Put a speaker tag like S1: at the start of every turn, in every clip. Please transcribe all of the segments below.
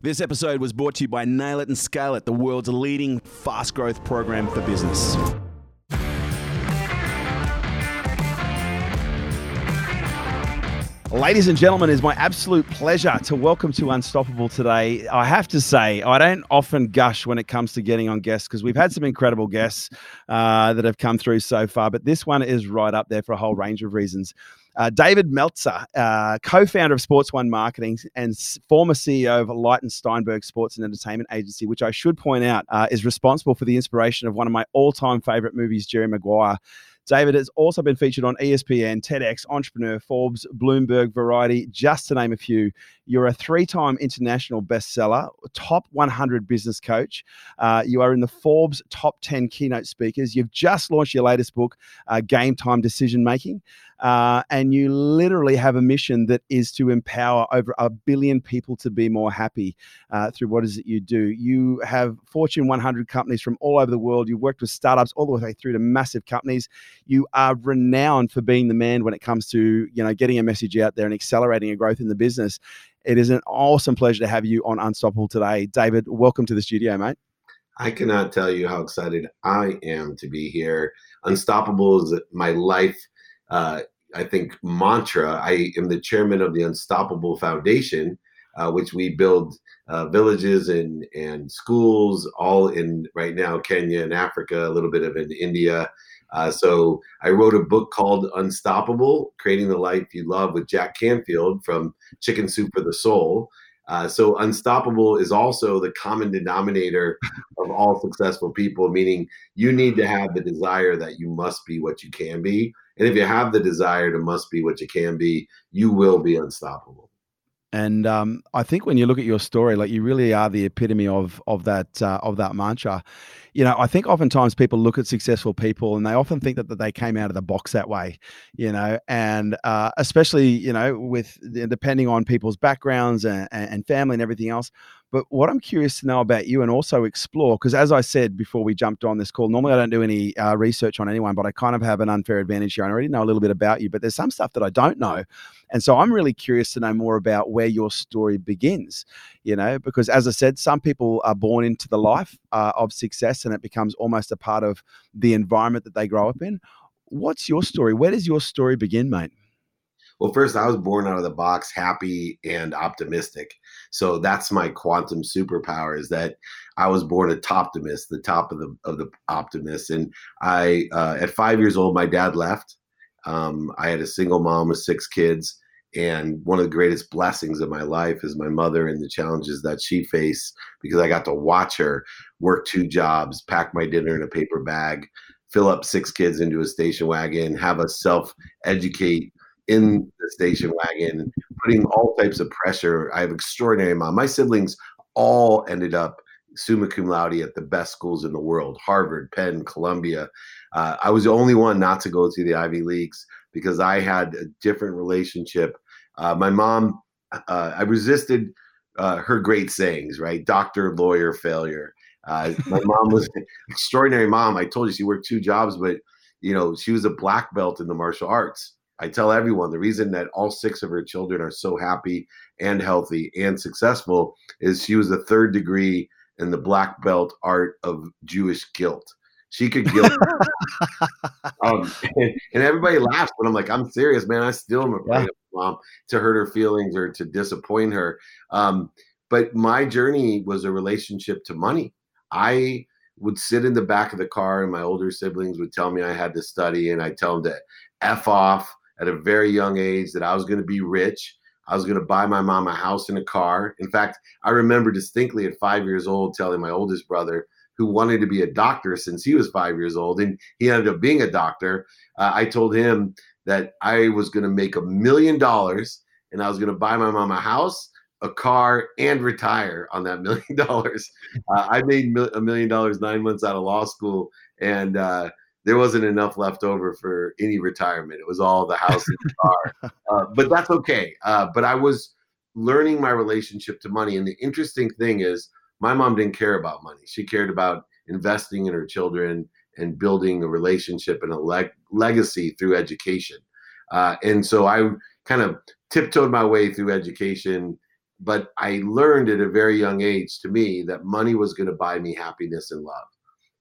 S1: This episode was brought to you by Nail It and Scale It, the world's leading fast growth program for business. Ladies and gentlemen, it's my absolute pleasure to welcome to Unstoppable today. I have to say, I don't often gush when it comes to getting on guests because we've had some incredible guests uh, that have come through so far, but this one is right up there for a whole range of reasons. Uh, David Meltzer, uh, co founder of Sports One Marketing and former CEO of Light and Steinberg Sports and Entertainment Agency, which I should point out uh, is responsible for the inspiration of one of my all time favorite movies, Jerry Maguire. David has also been featured on ESPN, TEDx, Entrepreneur, Forbes, Bloomberg, Variety, just to name a few. You're a three time international bestseller, top 100 business coach. Uh, you are in the Forbes top 10 keynote speakers. You've just launched your latest book, uh, Game Time Decision Making. Uh, and you literally have a mission that is to empower over a billion people to be more happy uh, through what is it you do. You have Fortune 100 companies from all over the world. You've worked with startups all the way through to massive companies. You are renowned for being the man when it comes to you know getting a message out there and accelerating a growth in the business. It is an awesome pleasure to have you on Unstoppable today, David. Welcome to the studio, mate.
S2: I cannot tell you how excited I am to be here. Unstoppable is my life, uh, I think, mantra. I am the chairman of the Unstoppable Foundation, uh, which we build uh, villages and, and schools all in right now Kenya and Africa, a little bit of in India. Uh, so I wrote a book called Unstoppable: Creating the Life You Love with Jack Canfield from Chicken Soup for the Soul. Uh, so unstoppable is also the common denominator of all successful people, meaning you need to have the desire that you must be what you can be. And if you have the desire to must be what you can be, you will be unstoppable.
S1: And um, I think when you look at your story, like you really are the epitome of of that uh, of that mantra. You know, I think oftentimes people look at successful people and they often think that, that they came out of the box that way. You know, and uh, especially you know with depending on people's backgrounds and, and family and everything else. But what I'm curious to know about you and also explore, because as I said before we jumped on this call, normally I don't do any uh, research on anyone, but I kind of have an unfair advantage here. I already know a little bit about you, but there's some stuff that I don't know. And so I'm really curious to know more about where your story begins, you know, because as I said, some people are born into the life uh, of success and it becomes almost a part of the environment that they grow up in. What's your story? Where does your story begin, mate?
S2: Well, first, I was born out of the box happy and optimistic. So that's my quantum superpower is that I was born a toptimist, the top of the of the optimist. And I, uh, at five years old, my dad left. Um, I had a single mom with six kids. And one of the greatest blessings of my life is my mother and the challenges that she faced because I got to watch her work two jobs, pack my dinner in a paper bag, fill up six kids into a station wagon, have us self educate in the station wagon, putting all types of pressure. I have extraordinary mom. My siblings all ended up summa cum laude at the best schools in the world Harvard, Penn, Columbia. Uh, I was the only one not to go to the Ivy Leagues because I had a different relationship. Uh, my mom, uh, I resisted uh, her great sayings, right? Doctor, lawyer, failure. Uh, my mom was an extraordinary mom. I told you she worked two jobs, but you know she was a black belt in the martial arts. I tell everyone the reason that all six of her children are so happy and healthy and successful is she was a third degree in the black belt art of Jewish guilt. She could guilt, um, and, and, everybody laughs, but I'm like, I'm serious, man. I still am afraid yeah. of mom to hurt her feelings or to disappoint her. Um, but my journey was a relationship to money. I would sit in the back of the car, and my older siblings would tell me I had to study, and I'd tell them to f off at a very young age that I was going to be rich. I was going to buy my mom a house and a car. In fact, I remember distinctly at five years old telling my oldest brother, who wanted to be a doctor since he was five years old, and he ended up being a doctor. Uh, I told him that I was going to make a million dollars and I was going to buy my mom a house, a car, and retire on that million dollars. Uh, I made a million dollars nine months out of law school, and uh, there wasn't enough left over for any retirement. It was all the house and the car. Uh, but that's okay. Uh, but I was learning my relationship to money. And the interesting thing is, my mom didn't care about money. She cared about investing in her children and building a relationship and a leg- legacy through education. Uh, and so I kind of tiptoed my way through education, but I learned at a very young age to me that money was going to buy me happiness and love.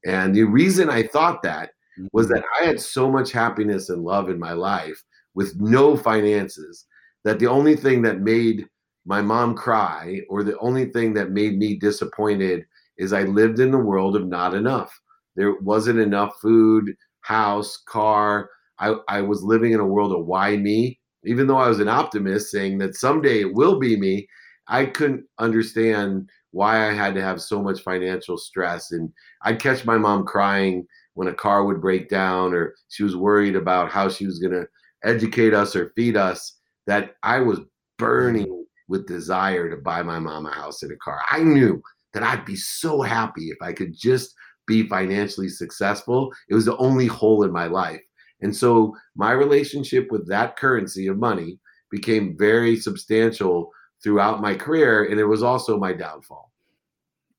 S2: And the reason I thought that was mm-hmm. that I had so much happiness and love in my life with no finances that the only thing that made my mom cry or the only thing that made me disappointed is I lived in the world of not enough. There wasn't enough food, house, car. I, I was living in a world of why me. Even though I was an optimist saying that someday it will be me, I couldn't understand why I had to have so much financial stress. And I'd catch my mom crying when a car would break down or she was worried about how she was going to educate us or feed us that I was burning with desire to buy my mom a house and a car. I knew that I'd be so happy if I could just be financially successful. It was the only hole in my life. And so my relationship with that currency of money became very substantial throughout my career. And it was also my downfall.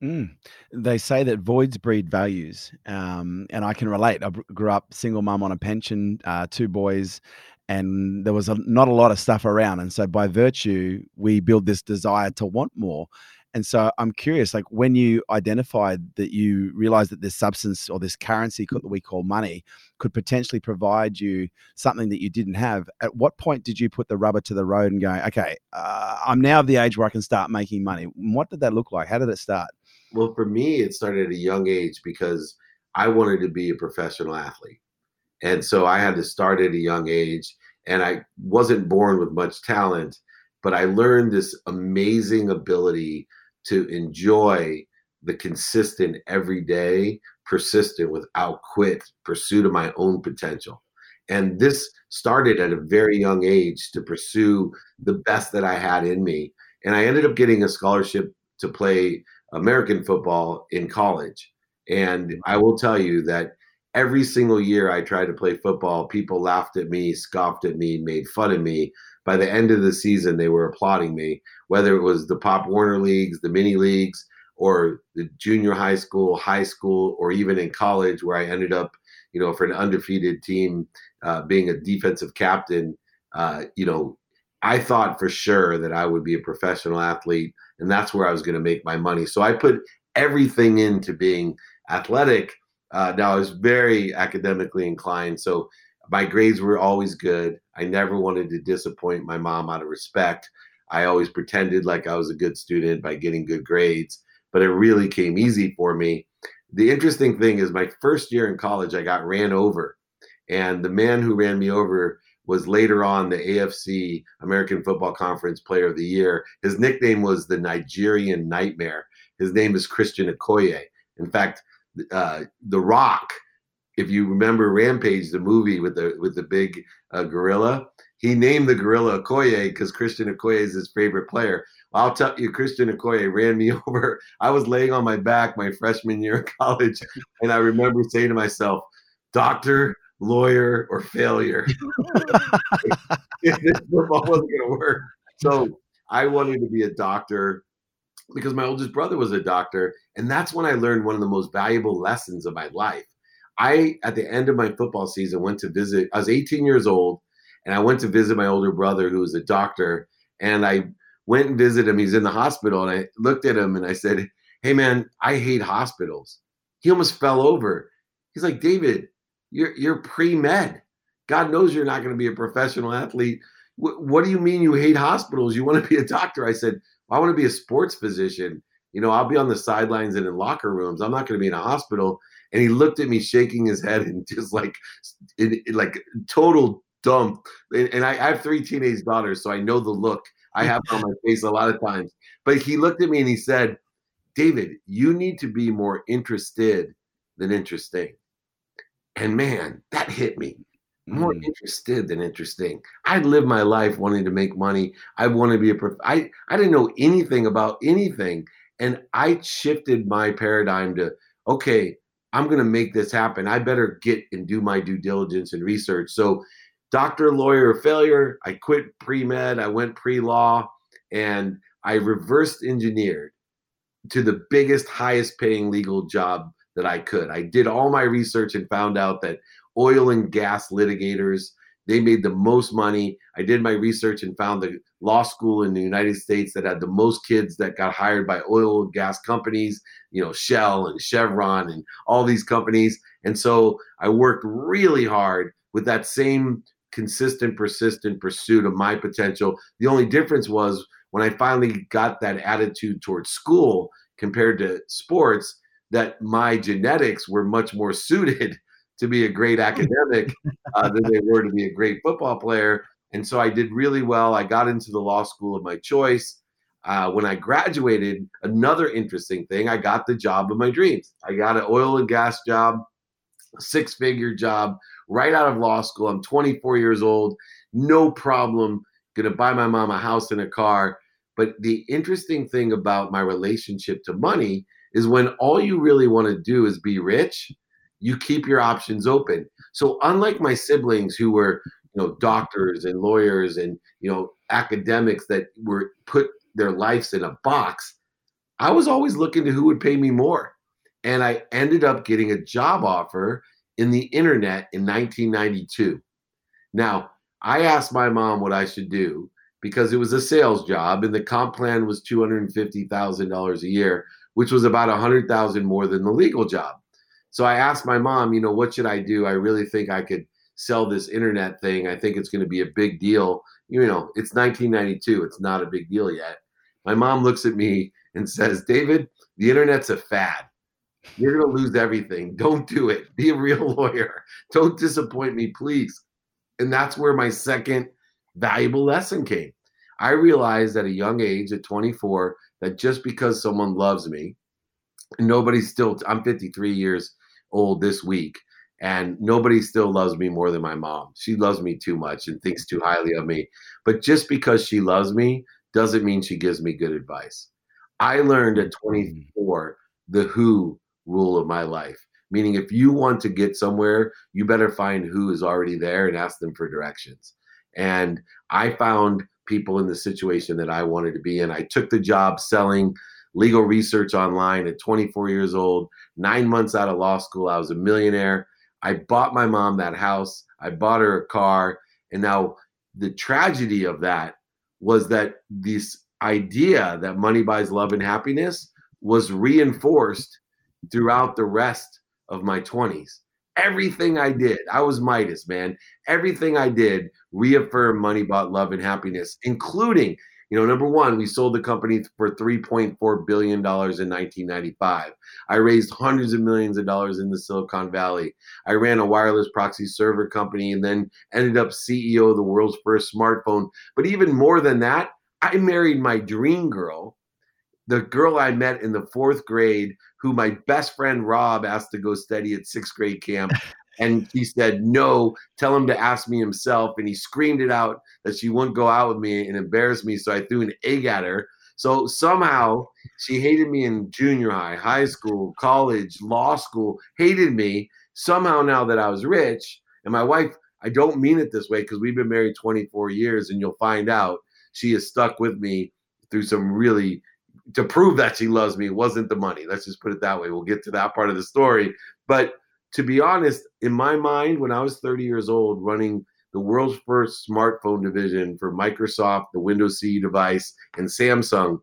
S1: Mm. They say that voids breed values, um, and I can relate. I grew up single mum on a pension, uh, two boys, and there was a, not a lot of stuff around. And so, by virtue, we build this desire to want more. And so, I'm curious, like when you identified that you realized that this substance or this currency that we call money could potentially provide you something that you didn't have. At what point did you put the rubber to the road and go, okay, uh, I'm now of the age where I can start making money? What did that look like? How did it start?
S2: Well, for me, it started at a young age because I wanted to be a professional athlete. And so I had to start at a young age. And I wasn't born with much talent, but I learned this amazing ability to enjoy the consistent, everyday, persistent, without quit pursuit of my own potential. And this started at a very young age to pursue the best that I had in me. And I ended up getting a scholarship to play American football in college. And I will tell you that every single year I tried to play football, people laughed at me, scoffed at me, made fun of me. By the end of the season, they were applauding me, whether it was the Pop Warner leagues, the mini leagues, or the junior high school, high school, or even in college, where I ended up, you know, for an undefeated team, uh, being a defensive captain. Uh, you know, I thought for sure that I would be a professional athlete and that's where I was going to make my money. So I put everything into being athletic. Uh, now I was very academically inclined, so my grades were always good. I never wanted to disappoint my mom out of respect. I always pretended like I was a good student by getting good grades, but it really came easy for me. The interesting thing is, my first year in college, I got ran over, and the man who ran me over was later on the AFC American Football Conference Player of the Year. His nickname was the Nigerian Nightmare. His name is Christian Okoye. In fact, uh, The Rock, if you remember Rampage, the movie with the with the big uh, gorilla, he named the gorilla Okoye because Christian Okoye is his favorite player. I'll tell you, Christian Okoye ran me over. I was laying on my back my freshman year of college, and I remember saying to myself, "Doctor, lawyer, or failure. if this football wasn't going to work. So I wanted to be a doctor because my oldest brother was a doctor. And that's when I learned one of the most valuable lessons of my life. I, at the end of my football season, went to visit, I was 18 years old, and I went to visit my older brother who was a doctor. And I went and visited him. He's in the hospital. And I looked at him and I said, Hey, man, I hate hospitals. He almost fell over. He's like, David, you're you're pre-med. God knows you're not going to be a professional athlete. W- what do you mean you hate hospitals? You want to be a doctor? I said, I want to be a sports physician. You know, I'll be on the sidelines and in locker rooms. I'm not going to be in a hospital. And he looked at me, shaking his head, and just like, in, in like total dump. And, and I, I have three teenage daughters, so I know the look I have on my face a lot of times. But he looked at me and he said, David, you need to be more interested than interesting. And man, that hit me. More mm. interested than interesting. I'd live my life wanting to make money. I want to be a prof- I I didn't know anything about anything, and I shifted my paradigm to okay, I'm going to make this happen. I better get and do my due diligence and research. So, doctor, lawyer, failure. I quit pre med. I went pre law, and I reversed engineered to the biggest, highest paying legal job that I could. I did all my research and found out that oil and gas litigators they made the most money. I did my research and found the law school in the United States that had the most kids that got hired by oil and gas companies, you know, Shell and Chevron and all these companies. And so I worked really hard with that same consistent, persistent pursuit of my potential. The only difference was when I finally got that attitude towards school compared to sports, that my genetics were much more suited to be a great academic uh, than they were to be a great football player. And so I did really well. I got into the law school of my choice. Uh, when I graduated, another interesting thing, I got the job of my dreams. I got an oil and gas job, six figure job right out of law school. I'm 24 years old, no problem. Gonna buy my mom a house and a car. But the interesting thing about my relationship to money is when all you really want to do is be rich, you keep your options open. So unlike my siblings who were, you know, doctors and lawyers and, you know, academics that were put their lives in a box, I was always looking to who would pay me more. And I ended up getting a job offer in the internet in 1992. Now, I asked my mom what I should do because it was a sales job and the comp plan was $250,000 a year, which was about a 100,000 more than the legal job. So I asked my mom, you know, what should I do? I really think I could sell this internet thing. I think it's going to be a big deal. You know, it's 1992. It's not a big deal yet. My mom looks at me and says, David, the internet's a fad. You're going to lose everything. Don't do it. Be a real lawyer. Don't disappoint me, please. And that's where my second valuable lesson came. I realized at a young age, at 24, that just because someone loves me, nobody still, I'm 53 years old this week, and nobody still loves me more than my mom. She loves me too much and thinks too highly of me. But just because she loves me doesn't mean she gives me good advice. I learned at mm-hmm. 24 the who rule of my life. Meaning, if you want to get somewhere, you better find who is already there and ask them for directions. And I found people in the situation that I wanted to be in. I took the job selling legal research online at 24 years old, nine months out of law school. I was a millionaire. I bought my mom that house, I bought her a car. And now the tragedy of that was that this idea that money buys love and happiness was reinforced throughout the rest of my 20s. Everything I did, I was Midas, man. Everything I did reaffirmed money bought love and happiness, including, you know, number one, we sold the company for $3.4 billion in 1995. I raised hundreds of millions of dollars in the Silicon Valley. I ran a wireless proxy server company and then ended up CEO of the world's first smartphone. But even more than that, I married my dream girl the girl I met in the fourth grade, who my best friend Rob asked to go study at sixth grade camp. And he said, No, tell him to ask me himself. And he screamed it out that she wouldn't go out with me and embarrass me. So I threw an egg at her. So somehow she hated me in junior high, high school, college, law school, hated me. Somehow now that I was rich, and my wife, I don't mean it this way because we've been married 24 years, and you'll find out she is stuck with me through some really to prove that she loves me wasn't the money. Let's just put it that way. We'll get to that part of the story. But to be honest, in my mind, when I was 30 years old, running the world's first smartphone division for Microsoft, the Windows CE device, and Samsung,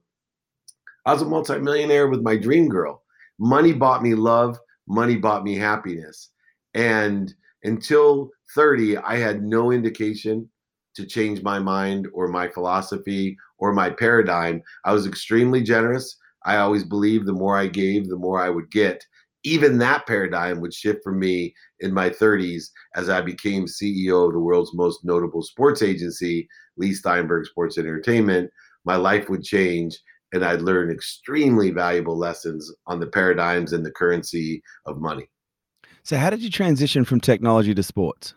S2: I was a multimillionaire with my dream girl. Money bought me love, money bought me happiness. And until 30, I had no indication to change my mind or my philosophy or my paradigm. I was extremely generous. I always believed the more I gave, the more I would get. Even that paradigm would shift for me in my 30s as I became CEO of the world's most notable sports agency, Leigh Steinberg Sports Entertainment. My life would change and I'd learn extremely valuable lessons on the paradigms and the currency of money.
S1: So, how did you transition from technology to sports?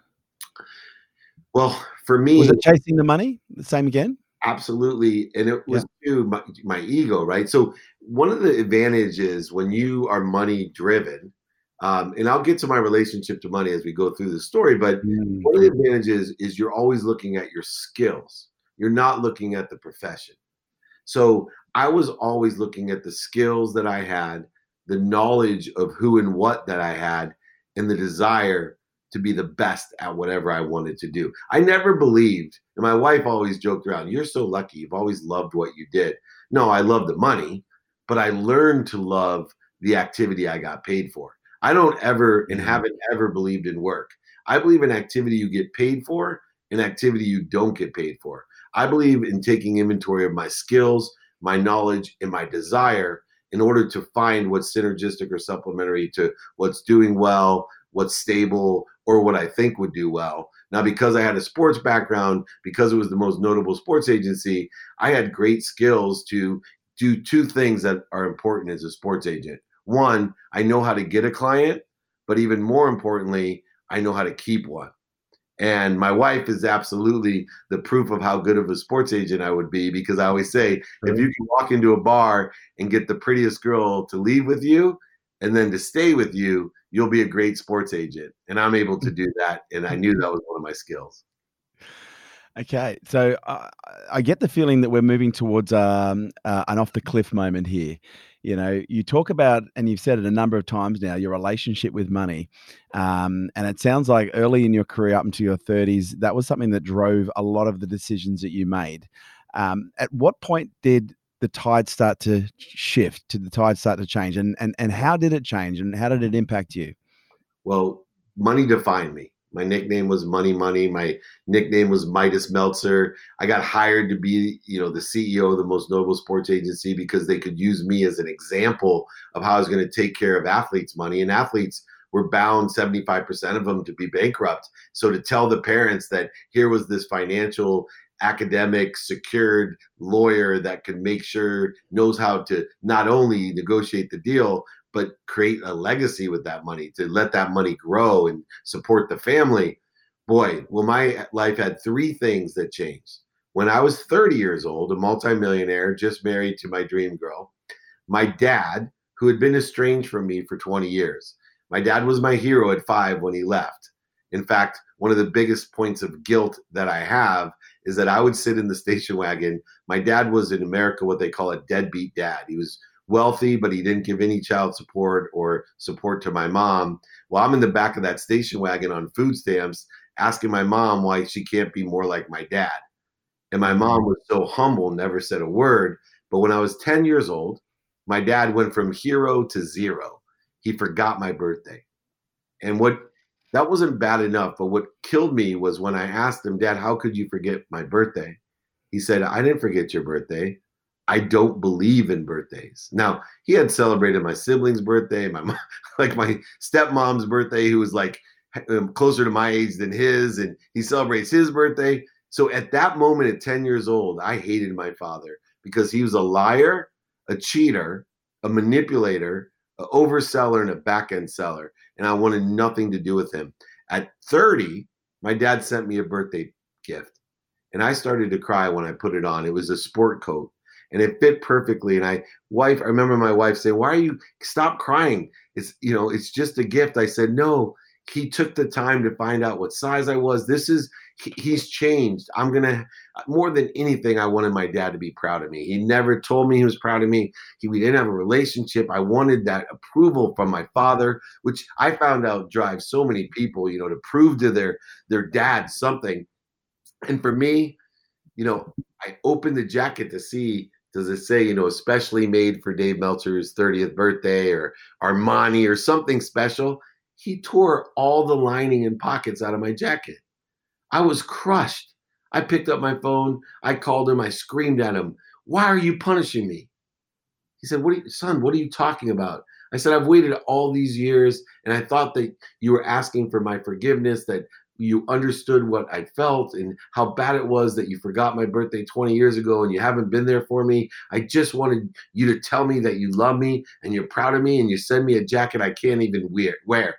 S2: Well, for me,
S1: was it chasing the money? The same again?
S2: Absolutely. And it was yeah. too my, my ego, right? So one of the advantages when you are money driven, um, and I'll get to my relationship to money as we go through the story, but mm. one of the advantages is you're always looking at your skills. You're not looking at the profession. So I was always looking at the skills that I had, the knowledge of who and what that I had, and the desire to be the best at whatever I wanted to do. I never believed, and my wife always joked around, You're so lucky. You've always loved what you did. No, I love the money, but I learned to love the activity I got paid for. I don't ever and mm-hmm. haven't ever believed in work. I believe in activity you get paid for and activity you don't get paid for. I believe in taking inventory of my skills, my knowledge, and my desire in order to find what's synergistic or supplementary to what's doing well, what's stable, or what I think would do well. Now, because I had a sports background, because it was the most notable sports agency, I had great skills to do two things that are important as a sports agent. One, I know how to get a client, but even more importantly, I know how to keep one. And my wife is absolutely the proof of how good of a sports agent I would be because I always say, right. if you can walk into a bar and get the prettiest girl to leave with you and then to stay with you, you'll be a great sports agent. And I'm able to do that. And I knew that was one of my skills.
S1: Okay, so uh, I get the feeling that we're moving towards um, uh, an off the cliff moment here you know you talk about and you've said it a number of times now your relationship with money um, and it sounds like early in your career up into your 30s that was something that drove a lot of the decisions that you made um, at what point did the tide start to shift did the tide start to change and, and and how did it change and how did it impact you
S2: well money defined me my nickname was Money Money. My nickname was Midas Meltzer. I got hired to be, you know, the CEO of the most notable sports agency because they could use me as an example of how I was going to take care of athletes' money. And athletes were bound 75% of them to be bankrupt. So to tell the parents that here was this financial academic secured lawyer that can make sure knows how to not only negotiate the deal but create a legacy with that money to let that money grow and support the family. Boy, well, my life had three things that changed. When I was 30 years old, a multimillionaire, just married to my dream girl, my dad, who had been estranged from me for 20 years, my dad was my hero at five when he left. In fact, one of the biggest points of guilt that I have is that I would sit in the station wagon. My dad was in America what they call a deadbeat dad. He was wealthy, but he didn't give any child support or support to my mom. Well, I'm in the back of that station wagon on food stamps asking my mom why she can't be more like my dad. And my mom was so humble, never said a word. But when I was 10 years old, my dad went from hero to zero. He forgot my birthday. And what that wasn't bad enough, but what killed me was when I asked him, Dad, how could you forget my birthday? He said, I didn't forget your birthday. I don't believe in birthdays. Now, he had celebrated my sibling's birthday, my mom, like my stepmom's birthday, who was like um, closer to my age than his, and he celebrates his birthday. So at that moment, at 10 years old, I hated my father because he was a liar, a cheater, a manipulator, an overseller, and a back end seller. And I wanted nothing to do with him. At 30, my dad sent me a birthday gift. And I started to cry when I put it on. It was a sport coat and it fit perfectly. And I wife, I remember my wife saying, "Why are you stop crying? It's you know, it's just a gift." I said, "No." He took the time to find out what size I was. This is he's changed. I'm gonna more than anything. I wanted my dad to be proud of me. He never told me he was proud of me. He we didn't have a relationship. I wanted that approval from my father, which I found out drives so many people. You know, to prove to their their dad something. And for me, you know, I opened the jacket to see does it say, you know, especially made for Dave Meltzer's 30th birthday or Armani or something special? He tore all the lining and pockets out of my jacket. I was crushed. I picked up my phone. I called him. I screamed at him, Why are you punishing me? He said, What you, son, what are you talking about? I said, I've waited all these years and I thought that you were asking for my forgiveness, that you understood what I felt and how bad it was that you forgot my birthday 20 years ago and you haven't been there for me. I just wanted you to tell me that you love me and you're proud of me and you send me a jacket I can't even wear.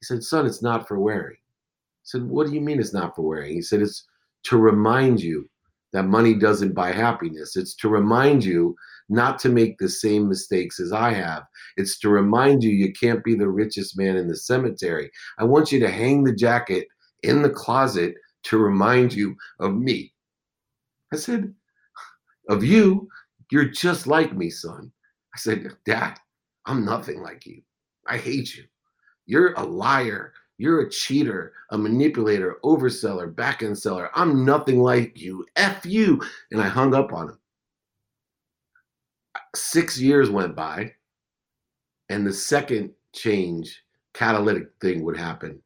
S2: He said, Son, it's not for wearing. Said, What do you mean it's not for wearing? He said, It's to remind you that money doesn't buy happiness. It's to remind you not to make the same mistakes as I have. It's to remind you you can't be the richest man in the cemetery. I want you to hang the jacket in the closet to remind you of me. I said, Of you? You're just like me, son. I said, Dad, I'm nothing like you. I hate you. You're a liar. You're a cheater, a manipulator, overseller, back end seller. I'm nothing like you. F you. And I hung up on him. Six years went by, and the second change, catalytic thing would happen.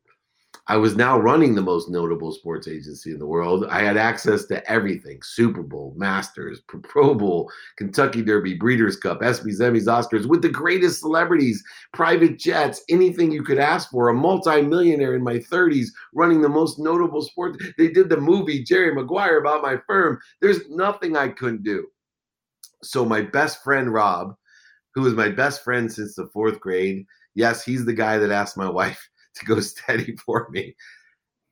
S2: I was now running the most notable sports agency in the world. I had access to everything Super Bowl, Masters, Pro Bowl, Kentucky Derby, Breeders' Cup, ESPYs, Emmys, Oscars, with the greatest celebrities, private jets, anything you could ask for. A multimillionaire in my 30s running the most notable sports. They did the movie Jerry Maguire about my firm. There's nothing I couldn't do. So, my best friend, Rob, who was my best friend since the fourth grade, yes, he's the guy that asked my wife to go steady for me.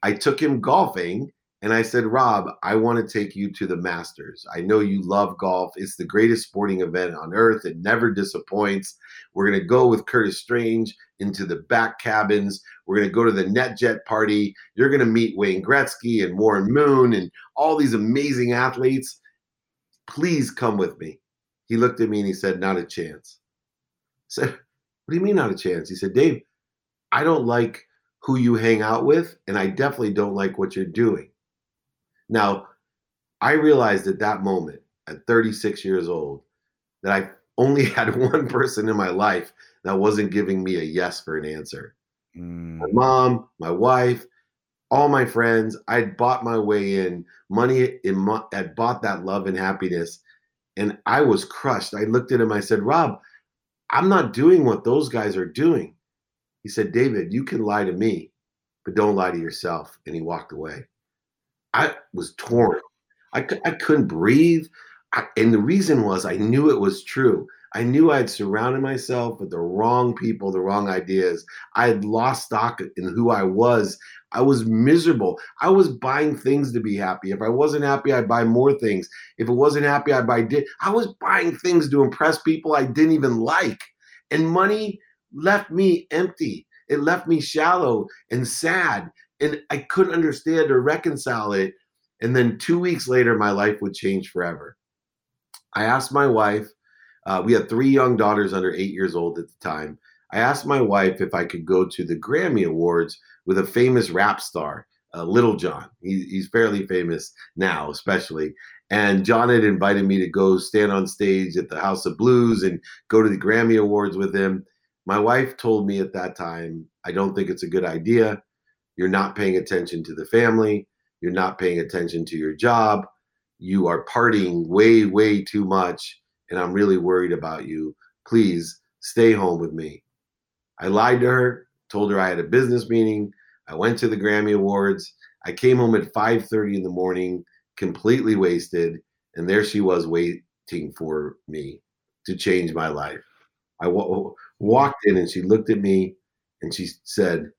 S2: I took him golfing and I said, Rob, I want to take you to the Masters. I know you love golf. It's the greatest sporting event on earth. It never disappoints. We're going to go with Curtis Strange into the back cabins. We're going to go to the NetJet party. You're going to meet Wayne Gretzky and Warren Moon and all these amazing athletes. Please come with me. He looked at me and he said, Not a chance. I said, What do you mean, not a chance? He said, Dave, I don't like who you hang out with, and I definitely don't like what you're doing. Now, I realized at that moment, at 36 years old, that I only had one person in my life that wasn't giving me a yes for an answer. Mm. My mom, my wife, all my friends. I'd bought my way in. Money in had bought that love and happiness, and I was crushed. I looked at him. I said, "Rob, I'm not doing what those guys are doing. He said, David, you can lie to me, but don't lie to yourself. And he walked away. I was torn. I, I couldn't breathe. I, and the reason was I knew it was true. I knew I had surrounded myself with the wrong people, the wrong ideas. I had lost stock in who I was. I was miserable. I was buying things to be happy. If I wasn't happy, I'd buy more things. If it wasn't happy, I'd buy. Di- I was buying things to impress people I didn't even like. And money left me empty. It left me shallow and sad. And I couldn't understand or reconcile it. And then two weeks later, my life would change forever. I asked my wife, uh, we had three young daughters under eight years old at the time. I asked my wife if I could go to the Grammy Awards with a famous rap star, uh, Lil Jon. He, he's fairly famous now, especially. And Jon had invited me to go stand on stage at the House of Blues and go to the Grammy Awards with him. My wife told me at that time, I don't think it's a good idea. You're not paying attention to the family. You're not paying attention to your job. You are partying way, way too much. And I'm really worried about you. Please stay home with me. I lied to her, told her I had a business meeting. I went to the Grammy Awards. I came home at 5:30 in the morning, completely wasted, and there she was waiting for me to change my life. I walked in and she looked at me and she said,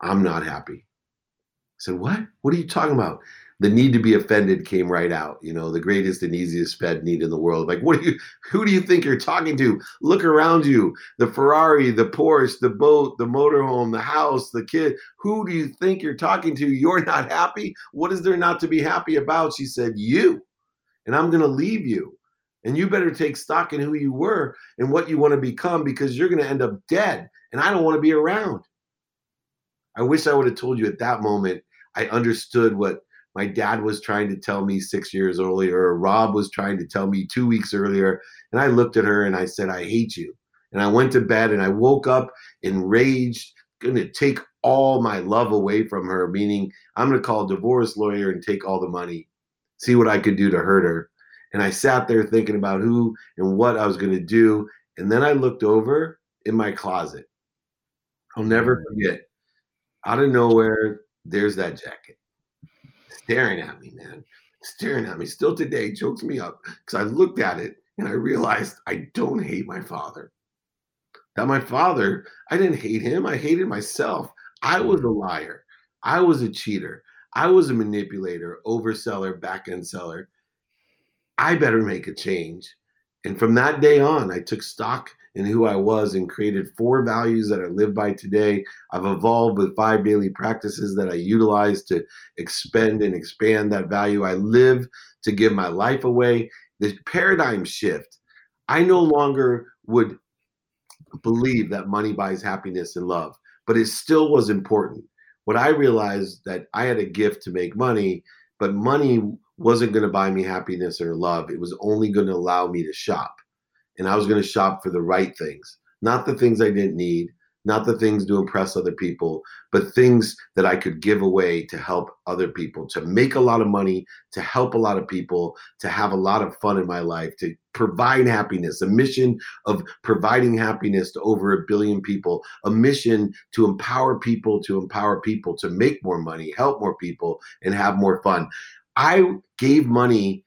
S2: I'm not happy. I said, What? What are you talking about? The need to be offended came right out. You know, the greatest and easiest fed need in the world. Like, what do you, who do you think you're talking to? Look around you the Ferrari, the Porsche, the boat, the motorhome, the house, the kid. Who do you think you're talking to? You're not happy? What is there not to be happy about? She said, You. And I'm going to leave you. And you better take stock in who you were and what you want to become because you're going to end up dead. And I don't want to be around. I wish I would have told you at that moment. I understood what my dad was trying to tell me six years earlier, or Rob was trying to tell me two weeks earlier. And I looked at her and I said, I hate you. And I went to bed and I woke up enraged, going to take all my love away from her, meaning I'm going to call a divorce lawyer and take all the money, see what I could do to hurt her. And I sat there thinking about who and what I was going to do. And then I looked over in my closet. I'll never mm. forget. Out of nowhere, there's that jacket staring at me, man. Staring at me. Still today chokes me up because I looked at it and I realized I don't hate my father. That my father, I didn't hate him. I hated myself. I was a liar. I was a cheater. I was a manipulator, overseller, back end seller. I better make a change. And from that day on, I took stock in who I was and created four values that I live by today. I've evolved with five daily practices that I utilize to expend and expand that value. I live to give my life away. The paradigm shift. I no longer would believe that money buys happiness and love, but it still was important. what I realized that I had a gift to make money, but money wasn't going to buy me happiness or love. It was only going to allow me to shop. And I was going to shop for the right things, not the things I didn't need, not the things to impress other people, but things that I could give away to help other people, to make a lot of money, to help a lot of people, to have a lot of fun in my life, to provide happiness, a mission of providing happiness to over a billion people, a mission to empower people, to empower people to make more money, help more people, and have more fun. I gave money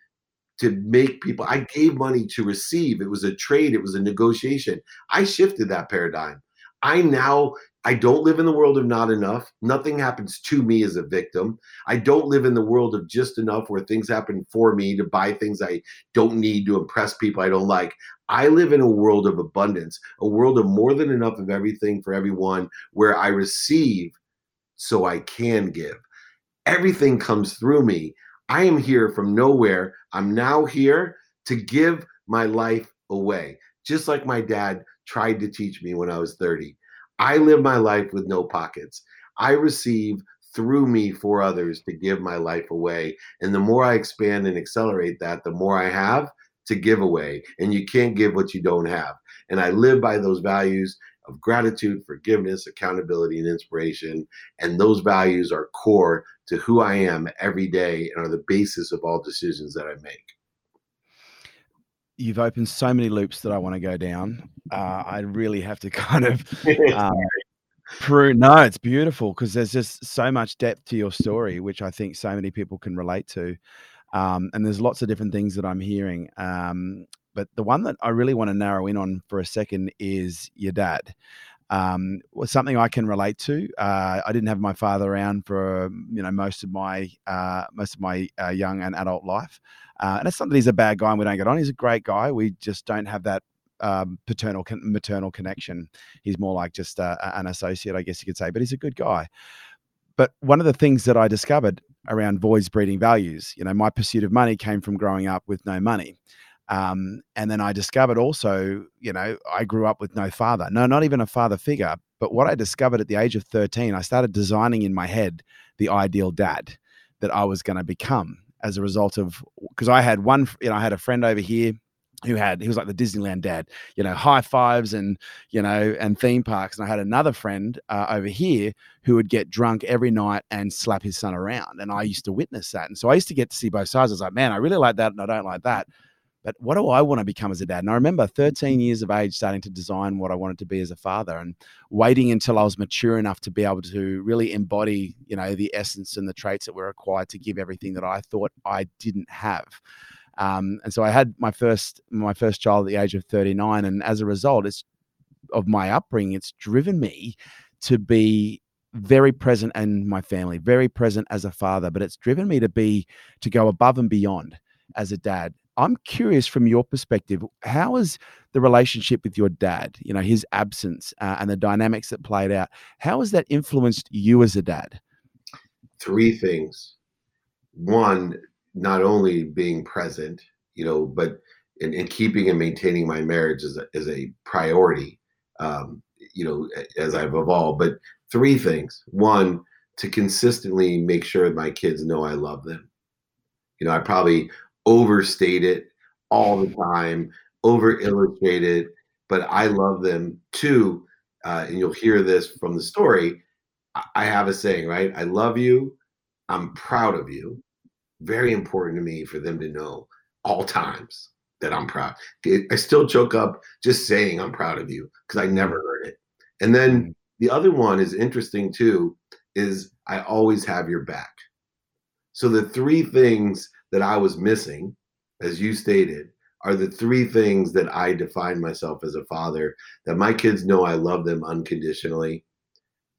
S2: to make people, I gave money to receive. It was a trade, it was a negotiation. I shifted that paradigm. I now I don't live in the world of not enough. Nothing happens to me as a victim. I don't live in the world of just enough where things happen for me to buy things I don't need to impress people I don't like. I live in a world of abundance, a world of more than enough of everything for everyone where I receive so I can give. Everything comes through me. I am here from nowhere. I'm now here to give my life away. Just like my dad tried to teach me when I was 30. I live my life with no pockets. I receive through me for others to give my life away. And the more I expand and accelerate that, the more I have to give away. And you can't give what you don't have. And I live by those values of gratitude, forgiveness, accountability, and inspiration. And those values are core to who I am every day and are the basis of all decisions that I make
S1: you've opened so many loops that I want to go down. Uh, I really have to kind of um, prune. No, it's beautiful because there's just so much depth to your story, which I think so many people can relate to. Um, and there's lots of different things that I'm hearing. Um, but the one that I really want to narrow in on for a second is your dad. Um, was something I can relate to. Uh, I didn't have my father around for you know most of my uh, most of my uh, young and adult life. Uh, and it's not that he's a bad guy and we don't get on. He's a great guy. We just don't have that um, paternal con- maternal connection. He's more like just uh, an associate, I guess you could say. But he's a good guy. But one of the things that I discovered around voids breeding values, you know, my pursuit of money came from growing up with no money. Um, and then I discovered also, you know, I grew up with no father, no, not even a father figure. But what I discovered at the age of 13, I started designing in my head the ideal dad that I was going to become as a result of because I had one, you know, I had a friend over here who had he was like the Disneyland dad, you know, high fives and you know and theme parks. And I had another friend uh, over here who would get drunk every night and slap his son around, and I used to witness that. And so I used to get to see both sides. I was like, man, I really like that, and I don't like that. But what do I want to become as a dad? And I remember 13 years of age starting to design what I wanted to be as a father and waiting until I was mature enough to be able to really embody, you know, the essence and the traits that were required to give everything that I thought I didn't have. Um, and so I had my first my first child at the age of 39, and as a result, it's of my upbringing, it's driven me to be very present in my family, very present as a father, but it's driven me to be to go above and beyond as a dad I'm curious from your perspective, how is the relationship with your dad, you know, his absence uh, and the dynamics that played out, how has that influenced you as a dad?
S2: Three things. One, not only being present, you know, but in, in keeping and maintaining my marriage is a, is a priority, um, you know, as I've evolved. But three things. One, to consistently make sure my kids know I love them. You know, I probably overstate it all the time, over illustrate it, but I love them too. Uh, and you'll hear this from the story. I have a saying, right? I love you. I'm proud of you. Very important to me for them to know all times that I'm proud. I still choke up just saying I'm proud of you because I never heard it. And then mm-hmm. the other one is interesting too, is I always have your back. So the three things that I was missing, as you stated, are the three things that I define myself as a father that my kids know I love them unconditionally,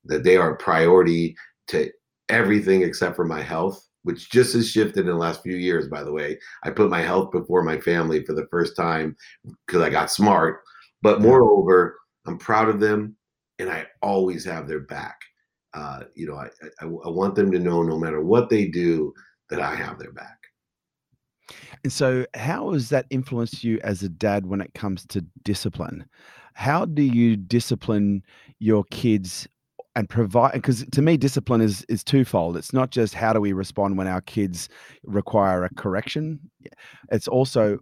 S2: that they are a priority to everything except for my health, which just has shifted in the last few years, by the way. I put my health before my family for the first time because I got smart. But moreover, I'm proud of them and I always have their back. Uh, you know, I, I, I want them to know no matter what they do, that I have their back.
S1: And so, how has that influenced you as a dad when it comes to discipline? How do you discipline your kids and provide because to me discipline is is twofold it's not just how do we respond when our kids require a correction it's also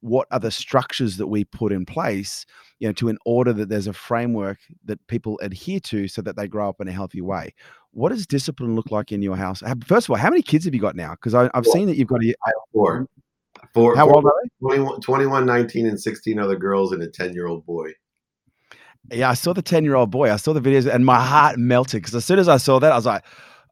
S1: what are the structures that we put in place you know to in order that there's a framework that people adhere to so that they grow up in a healthy way what does discipline look like in your house first of all how many kids have you got now because i've four. seen that you've got a,
S2: four
S1: four how four, old are they
S2: 21, 21 19 and 16 other girls and a 10 year old boy
S1: yeah, I saw the 10 year old boy. I saw the videos and my heart melted because as soon as I saw that, I was like,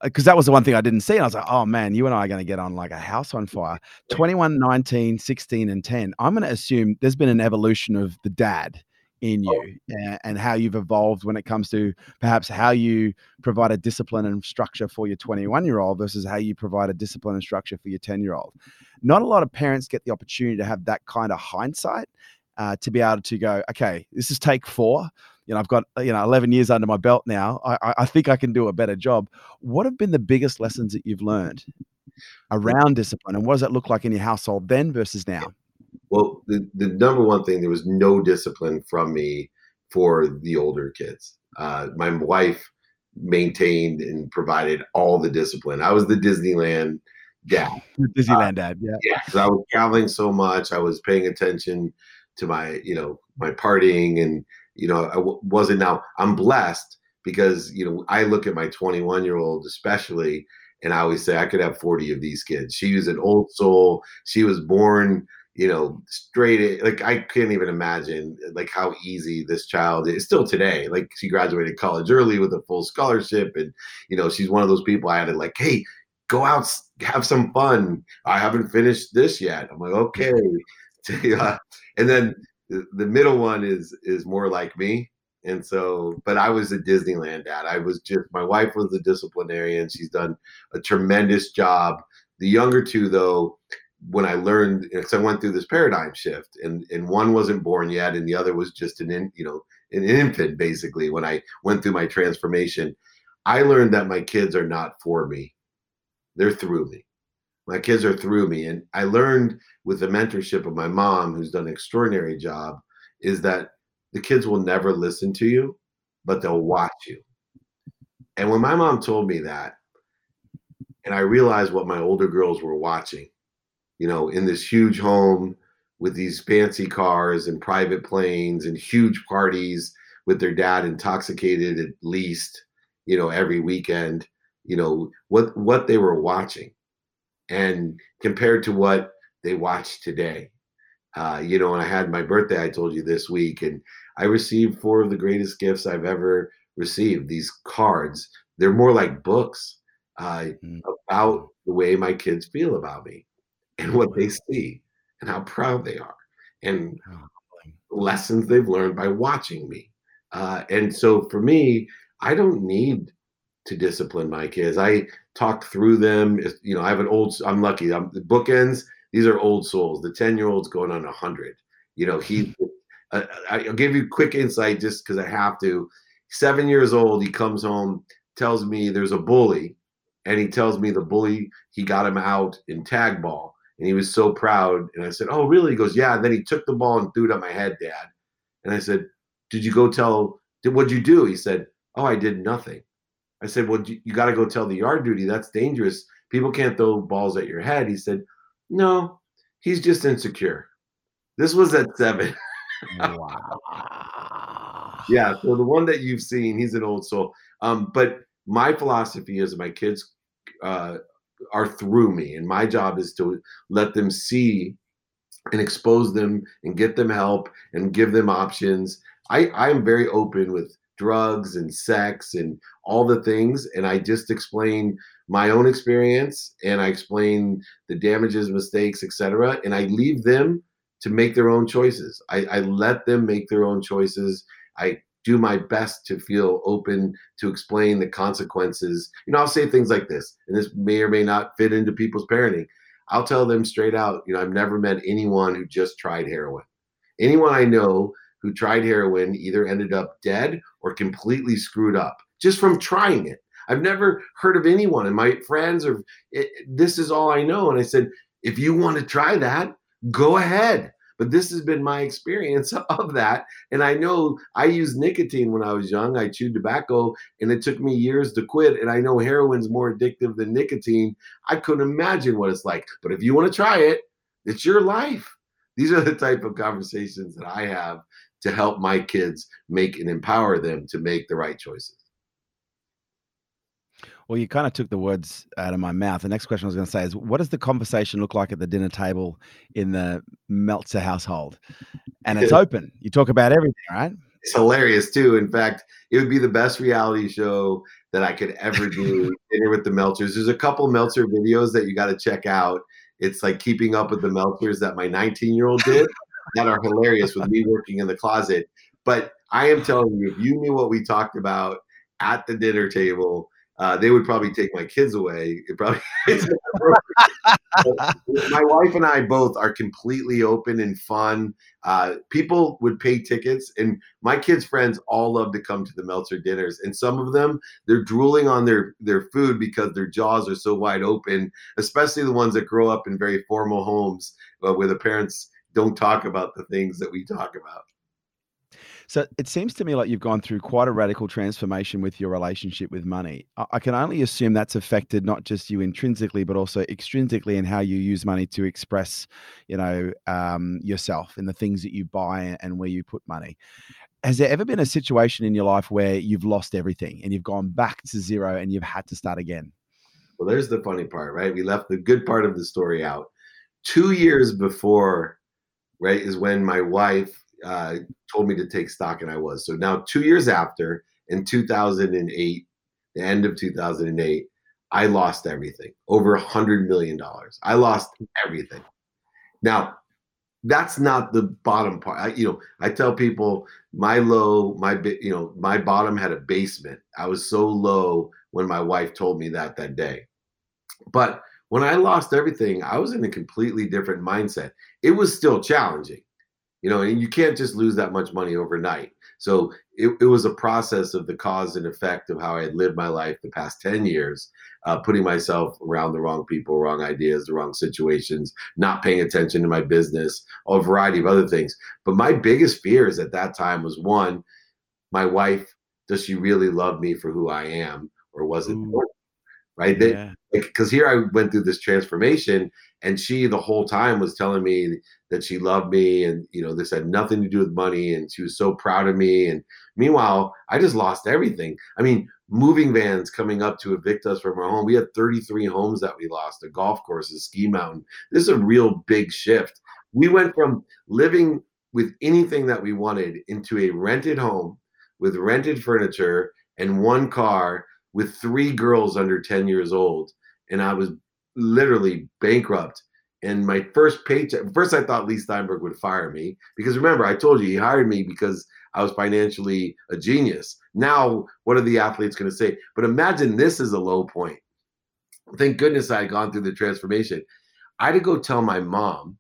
S1: because that was the one thing I didn't see. And I was like, oh man, you and I are going to get on like a house on fire. 21, 19, 16, and 10. I'm going to assume there's been an evolution of the dad in oh. you and, and how you've evolved when it comes to perhaps how you provide a discipline and structure for your 21 year old versus how you provide a discipline and structure for your 10 year old. Not a lot of parents get the opportunity to have that kind of hindsight uh, to be able to go, okay, this is take four. You know, I've got you know 11 years under my belt now. I, I think I can do a better job. What have been the biggest lessons that you've learned around discipline, and what does that look like in your household then versus now?
S2: Well, the, the number one thing there was no discipline from me for the older kids. Uh, my wife maintained and provided all the discipline. I was the Disneyland dad.
S1: Disneyland uh, dad, yeah.
S2: Yeah, because I was traveling so much. I was paying attention to my you know my partying and you know I w- wasn't now i'm blessed because you know i look at my 21 year old especially and i always say i could have 40 of these kids she was an old soul she was born you know straight like i can't even imagine like how easy this child is still today. Like she graduated college early with a full scholarship and you know she's one of those people i had to like hey go out have some fun. I haven't finished this yet. I'm like okay. And then the, middle one is is more like me. And so but i was a disneyland dad. I was just my wife was a disciplinarian. She's done a tremendous job. The younger two though when i learned because i went through this paradigm shift and and one wasn't born yet and the other was just an in, you know an infant basically when i went through my transformation. I learned that my kids are not for me. They're through me. My kids are through me and i learned with the mentorship of my mom who's done an extraordinary job is that the kids will never listen to you but they'll watch you. And when my mom told me that and i realized what my older girls were watching you know in this huge home with these fancy cars and private planes and huge parties with their dad intoxicated at least you know every weekend you know what what they were watching and compared to what they watch today. Uh, you know, and I had my birthday, I told you this week, and I received four of the greatest gifts I've ever received. These cards, they're more like books uh, mm. about the way my kids feel about me and what they see and how proud they are and oh, lessons they've learned by watching me. Uh, and so for me, I don't need to discipline my kids. I talk through them. You know, I have an old. I'm lucky. I'm the bookends. These are old souls. The ten year old's going on a hundred. You know, he. Uh, I'll give you quick insight just because I have to. Seven years old, he comes home, tells me there's a bully, and he tells me the bully he got him out in tag ball, and he was so proud. And I said, "Oh, really?" He goes, "Yeah." And then he took the ball and threw it at my head, Dad. And I said, "Did you go tell? Did what'd you do?" He said, "Oh, I did nothing." I said, Well, you, you got to go tell the yard duty. That's dangerous. People can't throw balls at your head. He said, No, he's just insecure. This was at seven. wow. yeah. So the one that you've seen, he's an old soul. Um, but my philosophy is my kids uh, are through me, and my job is to let them see and expose them and get them help and give them options. I, I am very open with drugs and sex and all the things and i just explain my own experience and i explain the damages mistakes etc and i leave them to make their own choices I, I let them make their own choices i do my best to feel open to explain the consequences you know i'll say things like this and this may or may not fit into people's parenting i'll tell them straight out you know i've never met anyone who just tried heroin anyone i know who tried heroin either ended up dead or completely screwed up just from trying it. I've never heard of anyone, and my friends it, this is all I know. And I said, if you want to try that, go ahead. But this has been my experience of that. And I know I used nicotine when I was young. I chewed tobacco and it took me years to quit. And I know heroin's more addictive than nicotine. I couldn't imagine what it's like. But if you want to try it, it's your life. These are the type of conversations that I have to help my kids make and empower them to make the right choices.
S1: Well, you kind of took the words out of my mouth. The next question I was going to say is what does the conversation look like at the dinner table in the Meltzer household? And it's open. You talk about everything, right?
S2: It's hilarious too. In fact, it would be the best reality show that I could ever do. Dinner with the Meltzers. There's a couple Meltzer videos that you got to check out. It's like keeping up with the Meltzers that my 19 year old did that are hilarious with me working in the closet. But I am telling you, if you knew what we talked about at the dinner table, uh, they would probably take my kids away. It probably my wife and I both are completely open and fun. Uh, people would pay tickets, and my kids' friends all love to come to the Meltzer dinners. And some of them, they're drooling on their their food because their jaws are so wide open. Especially the ones that grow up in very formal homes uh, where the parents don't talk about the things that we talk about.
S1: So it seems to me like you've gone through quite a radical transformation with your relationship with money. I can only assume that's affected not just you intrinsically, but also extrinsically in how you use money to express, you know, um, yourself and the things that you buy and where you put money. Has there ever been a situation in your life where you've lost everything and you've gone back to zero and you've had to start again?
S2: Well, there's the funny part, right? We left the good part of the story out. Two years before, right, is when my wife uh, told me to take stock, and I was. So now, two years after, in 2008, the end of 2008, I lost everything over a hundred million dollars. I lost everything. Now, that's not the bottom part. I, you know, I tell people my low, my you know, my bottom had a basement. I was so low when my wife told me that that day. But when I lost everything, I was in a completely different mindset. It was still challenging you know, and you can't just lose that much money overnight. So it, it was a process of the cause and effect of how I had lived my life the past 10 years, uh, putting myself around the wrong people, wrong ideas, the wrong situations, not paying attention to my business, a variety of other things. But my biggest fears at that time was one, my wife, does she really love me for who I am? Or was it right? Because yeah. here I went through this transformation, and she the whole time was telling me that she loved me, and you know this had nothing to do with money, and she was so proud of me. And meanwhile, I just lost everything. I mean, moving vans coming up to evict us from our home. We had 33 homes that we lost, a golf course, a ski mountain. This is a real big shift. We went from living with anything that we wanted into a rented home with rented furniture and one car with three girls under 10 years old and I was literally bankrupt. And my first paycheck, first I thought Leigh Steinberg would fire me because remember, I told you he hired me because I was financially a genius. Now, what are the athletes going to say? But imagine this is a low point. Thank goodness I had gone through the transformation. I had to go tell my mom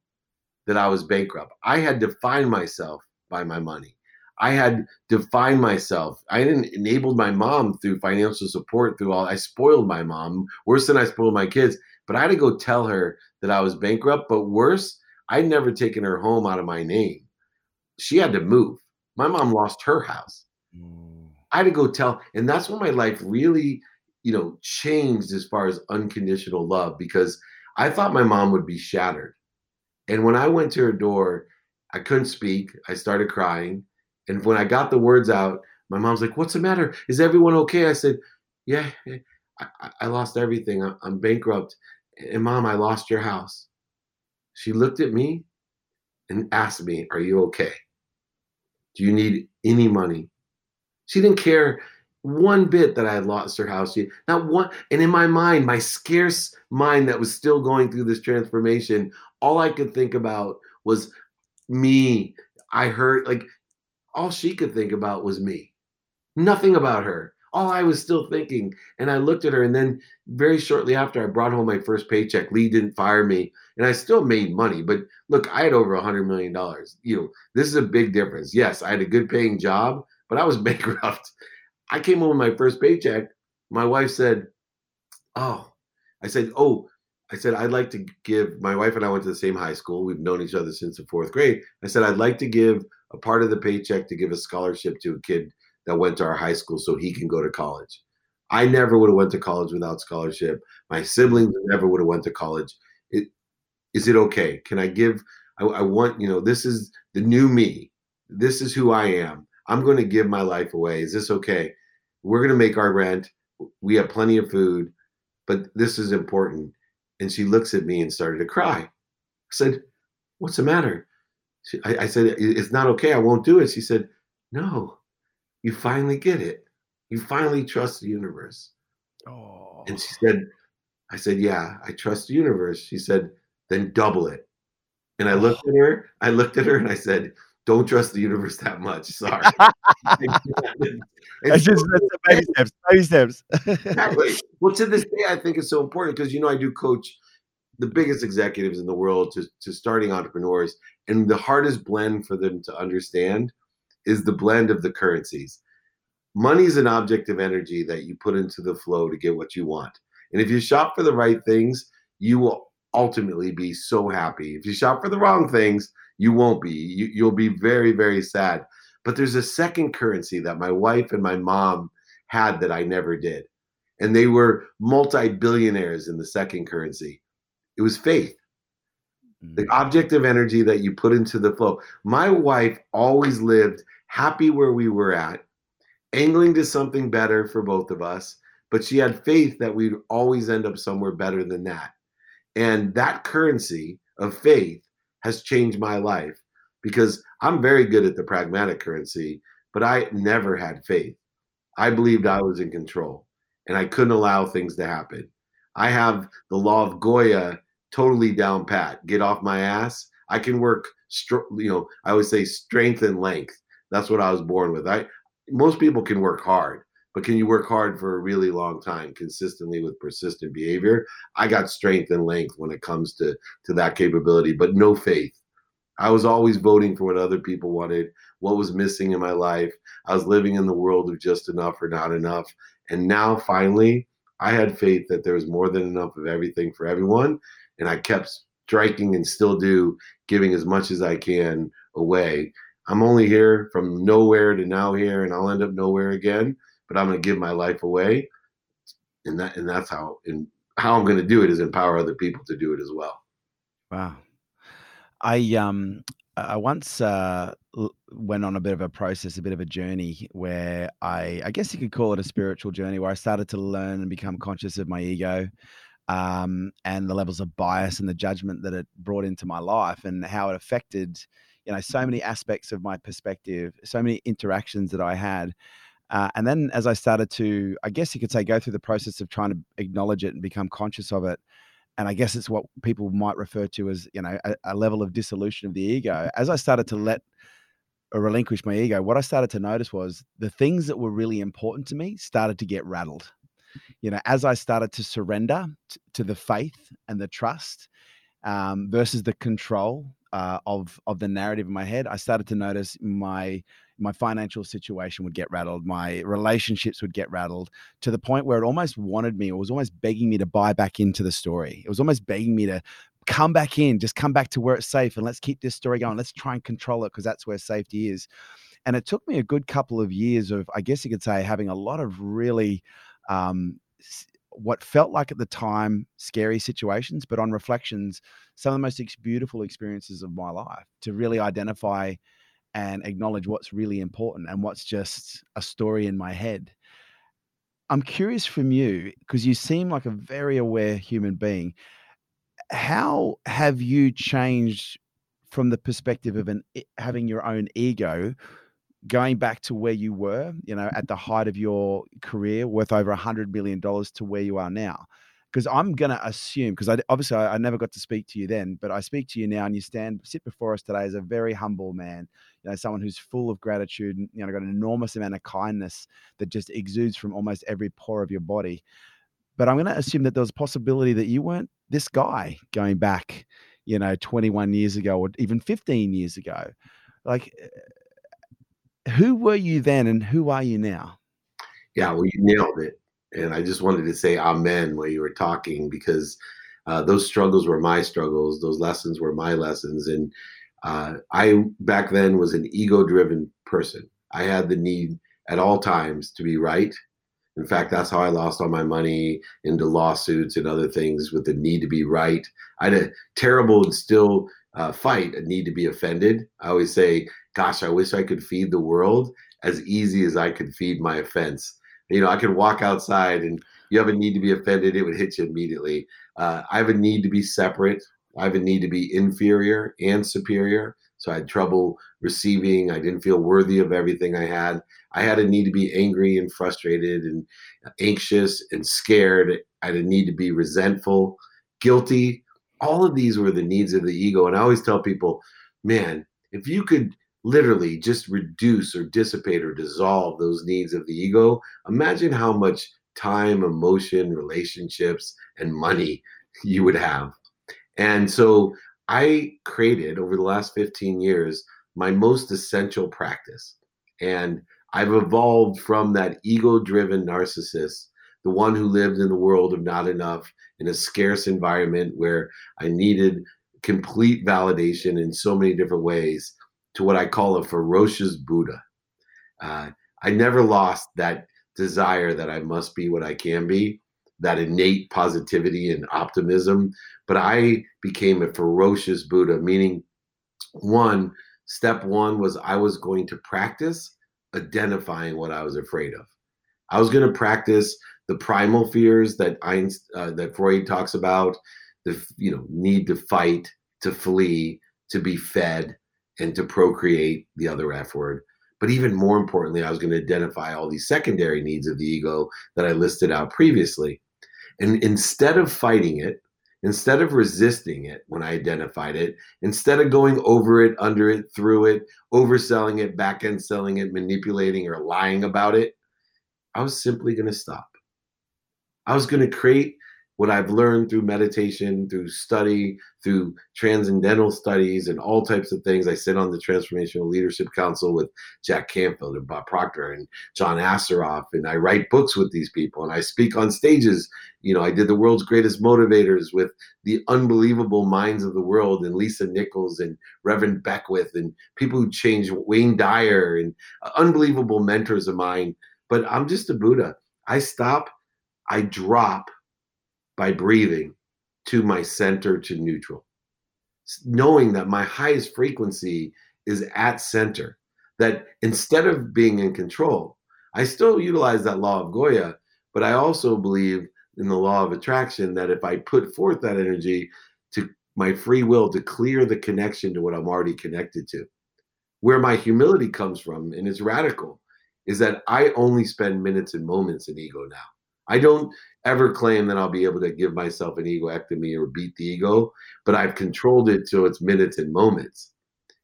S2: that I was bankrupt. I had defined myself by my money. I had defined myself. I didn't enabled my mom through financial support, through all. I spoiled my mom worse than I spoiled my kids. But I had to go tell her that I was bankrupt. But worse, I'd never taken her home out of my name. She had to move. My mom lost her house. Mm. I had to go tell, and that's when my life really, you know, changed as far as unconditional love because I thought my mom would be shattered. And when I went to her door, I couldn't speak. I started crying. And when I got the words out, my mom's like, What's the matter? Is everyone okay? I said, Yeah, I, I lost everything. I'm bankrupt. And mom, I lost your house. She looked at me and asked me, Are you okay? Do you need any money? She didn't care one bit that I had lost her house. She, not one. And in my mind, my scarce mind that was still going through this transformation, all I could think about was me. I heard, like, all she could think about was me. Nothing about her. All I was still thinking. And I looked at her, and then very shortly after, I brought home my first paycheck. Leigh didn't fire me, and I still made money. But look, I had over a hundred million dollars. You know, this is a big difference. Yes, I had a good paying job, but I was bankrupt. I came home with my first paycheck. My wife said, "Oh," I said, "Oh." I said, I'd like to give my wife and I went to the same high school. We've known each other since the fourth grade. I said, I'd like to give a part of the paycheck to give a scholarship to a kid that went to our high school so he can go to college. I never would have went to college without scholarship. My siblings never would have went to college. It, is it okay? Can I give? I, I want you know this is the new me. This is who I am. I'm going to give my life away. Is this okay? We're going to make our rent. We have plenty of food, but this is important. And she looks at me and started to cry. I said, What's the matter? She, I, I said, It's not okay. I won't do it. She said, No, you finally get it. You finally trust the universe. Oh. And she said, I said, Yeah, I trust the universe. She said, Then double it. And I looked at her, I looked at her and I said, Don't trust the universe that much. Sorry.
S1: it's just baby steps, baby steps.
S2: exactly. Well, to this day, I think it's so important because you know I do coach the biggest executives in the world to, to starting entrepreneurs, and the hardest blend for them to understand is the blend of the currencies. Money is an object of energy that you put into the flow to get what you want. And if you shop for the right things, you will ultimately be so happy. If you shop for the wrong things, you won't be. You, you'll be very, very sad. But there's a second currency that my wife and my mom had that I never did. And they were multi billionaires in the second currency. It was faith, the mm. object of energy that you put into the flow. My wife always lived happy where we were at, angling to something better for both of us. But she had faith that we'd always end up somewhere better than that. And that currency of faith has changed my life because I'm very good at the pragmatic currency, but I never had faith. I believed I was in control and I couldn't allow things to happen. I have the law of Goya totally down pat. Get off my ass. I can work, you know, I always say strength and length. That's what I was born with. I most people can work hard, but can you work hard for a really long time consistently with persistent behavior? I got strength and length when it comes to to that capability, but no faith. I was always voting for what other people wanted, what was missing in my life. I was living in the world of just enough or not enough. And now finally, I had faith that there was more than enough of everything for everyone. And I kept striking and still do, giving as much as I can away. I'm only here from nowhere to now here, and I'll end up nowhere again. But I'm going to give my life away, and that and that's how and how I'm going to do it is empower other people to do it as well.
S1: Wow, I um I once uh, went on a bit of a process, a bit of a journey where I I guess you could call it a spiritual journey where I started to learn and become conscious of my ego um, and the levels of bias and the judgment that it brought into my life and how it affected you know so many aspects of my perspective so many interactions that i had uh, and then as i started to i guess you could say go through the process of trying to acknowledge it and become conscious of it and i guess it's what people might refer to as you know a, a level of dissolution of the ego. As i started to let or relinquish my ego what i started to notice was the things that were really important to me started to get rattled. You know as i started to surrender t- to the faith and the trust um, versus the control uh, of of the narrative in my head, I started to notice my my financial situation would get rattled, my relationships would get rattled to the point where it almost wanted me, it was almost begging me to buy back into the story. It was almost begging me to come back in, just come back to where it's safe and let's keep this story going. Let's try and control it because that's where safety is. And it took me a good couple of years of, I guess you could say, having a lot of really um, what felt like at the time scary situations, but on reflections, some of the most beautiful experiences of my life to really identify and acknowledge what's really important and what's just a story in my head. I'm curious from you because you seem like a very aware human being. How have you changed from the perspective of an having your own ego going back to where you were, you know, at the height of your career, worth over a hundred million dollars to where you are now? Because I'm going to assume, because I obviously I, I, never got to speak to you then, but I speak to you now, and you stand sit before us today as a very humble man, you know, someone who's full of gratitude, and, you know, got an enormous amount of kindness that just exudes from almost every pore of your body. But I'm going to assume that there was a possibility that you weren't this guy going back, you know, 21 years ago or even 15 years ago. Like, eh, who were you then and who are you now?
S2: Yeah, well, you nailed it. And I just wanted to say amen while you were talking because uh, those struggles were my struggles. Those lessons were my lessons. And uh, I back then was an ego-driven person. I had the need at all times to be right. In fact, that's how I lost all my money into lawsuits and other things with the need to be right. I had a terrible and still uh, fight, a need to be offended. I always say, gosh, I wish I could feed the world as easy as I could feed my offense. You know, I could walk outside and you have a need to be offended, it would hit you immediately. Uh, I have a need to be separate. I have a need to be inferior and superior. So I had trouble receiving. I didn't feel worthy of everything I had. I had a need to be angry and frustrated and anxious and scared. I had a need to be resentful, guilty. All of these were the needs of the ego. And I always tell people, man, if you could literally just reduce or dissipate or dissolve those needs of the ego, imagine how much time, emotion, relationships, and money you would have. And so I created over the last 15 years my most essential practice. And I've evolved from that ego driven narcissist, the one who lived in the world of not enough in a scarce environment where I needed complete validation in so many different ways, to what I call a ferocious Buddha. Uh, I never lost that desire that I must be what I can be, that innate positivity and optimism, but I became a ferocious Buddha, meaning one, step one was I was going to practice identifying what I was afraid of. I was going to practice the primal fears that Einstein, uh, that Freud talks about, the you know need to fight, to flee, to be fed, and to procreate. The other F word. But even more importantly, I was going to identify all these secondary needs of the ego that I listed out previously. And instead of fighting it, instead of resisting it when I identified it, instead of going over it, under it, through it, overselling it, back end selling it, manipulating or lying about it, I was simply going to stop. I was going to create what I've learned through meditation, through study, through transcendental studies, and all types of things. I sit on the Transformational Leadership Council with Jack Canfield and Bob Proctor and John Assaraf, and I write books with these people, and I speak on stages. You know, I did the world's greatest motivators with the unbelievable minds of the world, and Lisa Nichols and Reverend Beckwith, and people who changed Wayne Dyer, and uh, unbelievable mentors of mine. But I'm just a Buddha. I stop, I drop by breathing to my center to neutral. Knowing that my highest frequency is at center, that instead of being in control, I still utilize that law of Goya, but I also believe in the law of attraction that if I put forth that energy to my free will to clear the connection to what I'm already connected to, where my humility comes from, and it's radical, is that I only spend minutes and moments in ego now. I don't ever claim that I'll be able to give myself an egoectomy or beat the ego, but I've controlled it to its minutes and moments.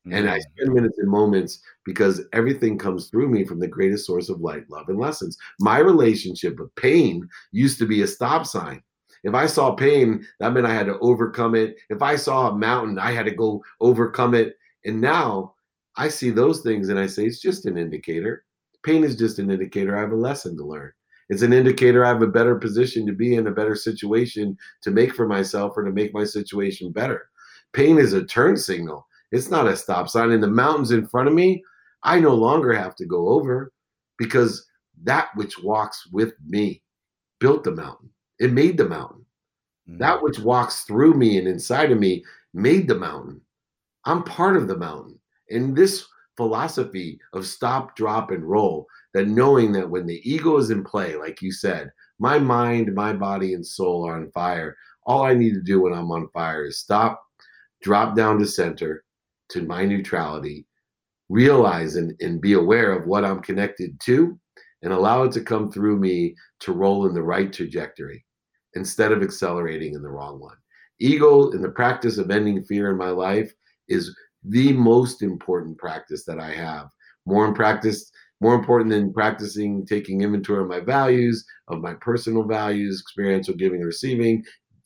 S2: Mm-hmm. And I mm. spend minutes and moments because everything comes through me from the greatest source of light, love, and lessons. My relationship with pain used to be a stop sign. If I saw pain, that meant I had to overcome it. If I saw a mountain, I had to go overcome it. And now I see those things and I say, it's just an indicator. Pain is just an indicator. I have a lesson to learn it's an indicator I have a better position to be in a better situation to make for myself or to make my situation better. Pain is a turn signal. It's not a stop sign. And the mountains in front of me, I no longer have to go over because that which walks with me built the mountain. It made the mountain. Mm-hmm. That which walks through me and inside of me made the mountain. I'm part of the mountain. And this philosophy of stop, drop, and roll that knowing that when the ego is in play, like you said, my mind, my body, and soul are on fire. All I need to do when I'm on fire is stop, drop down to center, to my neutrality, realize and, and be aware of what I'm connected to, and allow it to come through me to roll in the right trajectory instead of accelerating in the wrong one. Ego in the practice of ending fear in my life is the most important practice that I have. More in practice more important than practicing taking inventory of my values, of my personal values, experiential giving and receiving,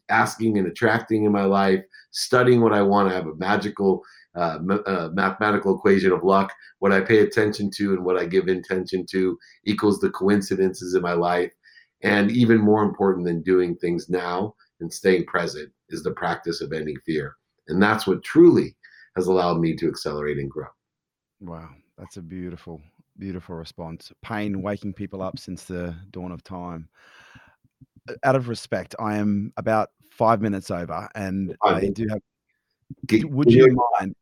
S2: asking and attracting in my life, studying what I want to have a magical uh, uh, mathematical equation of luck. What I pay attention to and what I give intention to equals the coincidences in my life. And even more important than doing things now and staying present is the practice of ending fear. And that's what truly has allowed me to accelerate and grow.
S1: Wow, that's a beautiful, beautiful response. Pain waking people up since the dawn of time. Out of respect, I am about five minutes over, and I do have. Would you mind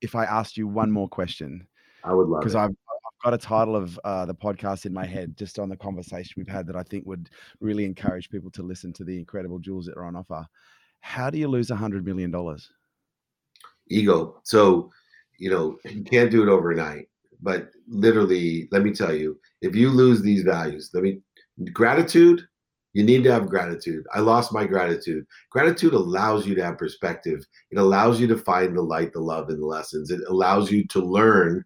S1: if I asked you one more question?
S2: I would love
S1: because I've, I've got a title of uh, the podcast in my head just on the conversation we've had that I think would really encourage people to listen to the incredible jewels that are on offer. How do you lose a hundred million dollars?
S2: Ego. So, you know, you can't do it overnight. But literally, let me tell you, if you lose these values, let me gratitude, you need to have gratitude. I lost my gratitude. Gratitude allows you to have perspective. It allows you to find the light, the love, and the lessons. It allows you to learn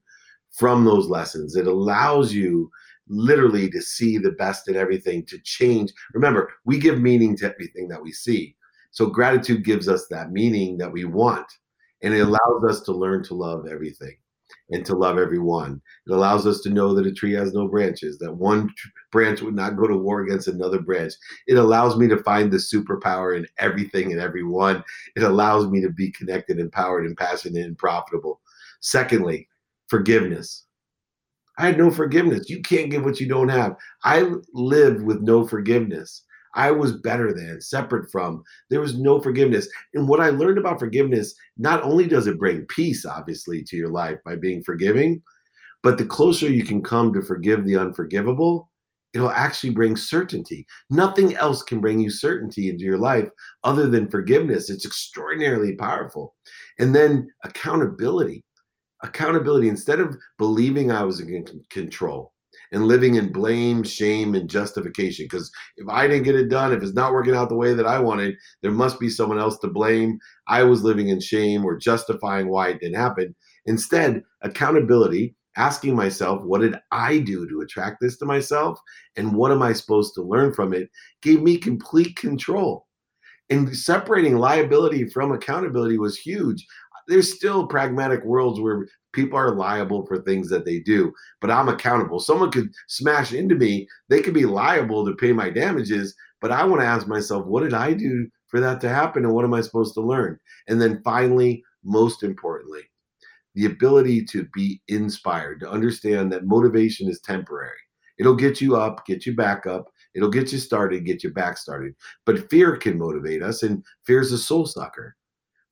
S2: from those lessons. It allows you literally to see the best in everything, to change. Remember, we give meaning to everything that we see. So gratitude gives us that meaning that we want. And it allows us to learn to love everything and to love everyone. It allows us to know that a tree has no branches, that one branch would not go to war against another branch. It allows me to find the superpower in everything and everyone. It allows me to be connected, empowered, and passionate and profitable. Secondly, forgiveness. I had no forgiveness. You can't give what you don't have. I lived with no forgiveness. I was better than, separate from. There was no forgiveness. And what I learned about forgiveness, not only does it bring peace, obviously, to your life by being forgiving, but the closer you can come to forgive the unforgivable, it'll actually bring certainty. Nothing else can bring you certainty into your life other than forgiveness. It's extraordinarily powerful. And then accountability. Accountability, instead of believing I was in control, and living in blame, shame, and justification. Because if I didn't get it done, if it's not working out the way that I wanted, there must be someone else to blame. I was living in shame or justifying why it didn't happen. Instead, accountability, asking myself, what did I do to attract this to myself? And what am I supposed to learn from it? gave me complete control. And separating liability from accountability was huge there's still pragmatic worlds where people are liable for things that they do, but I'm accountable. Someone could smash into me, they could be liable to pay my damages, but I want to ask myself, what did I do for that to happen and what am I supposed to learn? And then finally, most importantly, the ability to be inspired, to understand that motivation is temporary. It'll get you up, get you back up, it'll get you started, get you back started. But fear can motivate us, and fear is a soul sucker.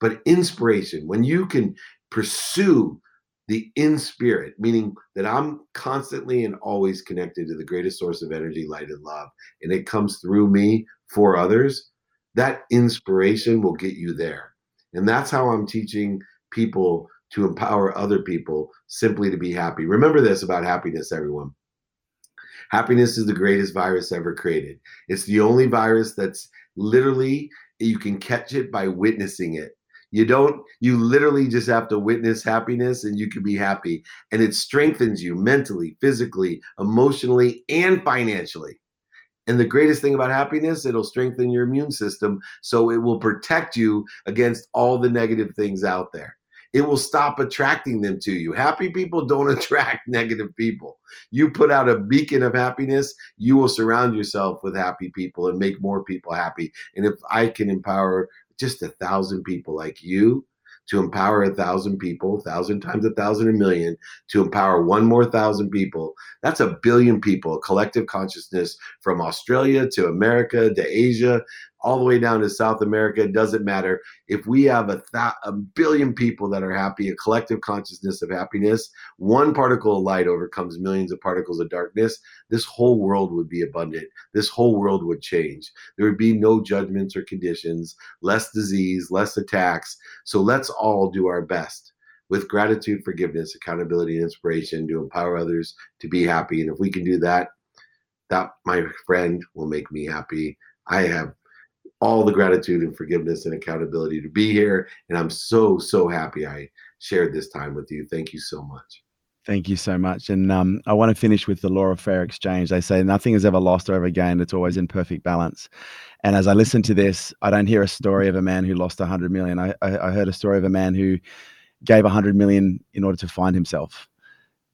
S2: But inspiration, when you can pursue the in spirit, meaning that I'm constantly and always connected to the greatest source of energy, light, and love, and it comes through me for others, that inspiration will get you there. And that's how I'm teaching people to empower other people simply to be happy. Remember this about happiness, everyone. Happiness is the greatest virus ever created. It's the only virus that's literally, you can catch it by witnessing it. You don't, you literally just have to witness happiness and you can be happy. And it strengthens you mentally, physically, emotionally, and financially. And the greatest thing about happiness, it'll strengthen your immune system. So it will protect you against all the negative things out there. It will stop attracting them to you. Happy people don't attract negative people. You put out a beacon of happiness, you will surround yourself with happy people and make more people happy. And if I can empower just a thousand people like you to empower a thousand people, thousand times a thousand, a million, to empower one more thousand people. That's a billion people, collective consciousness from Australia to America to Asia all the way down to South America. It doesn't matter. If we have a, th- a billion people that are happy, a collective consciousness of happiness, one particle of light overcomes millions of particles of darkness, this whole world would be abundant. This whole world would change. There would be no judgments or conditions, less disease, less attacks. So let's all do our best with gratitude, forgiveness, accountability, and inspiration to empower others to be happy. And if we can do that, that, my friend, will make me happy. I have all the gratitude and forgiveness and accountability to be here. And I'm so, so happy I shared this time with you. Thank you so much.
S1: Thank you so much. And um, I want to finish with the law of fair exchange. They say nothing is ever lost or ever gained, it's always in perfect balance. And as I listen to this, I don't hear a story of a man who lost 100 million. I, I, I heard a story of a man who gave 100 million in order to find himself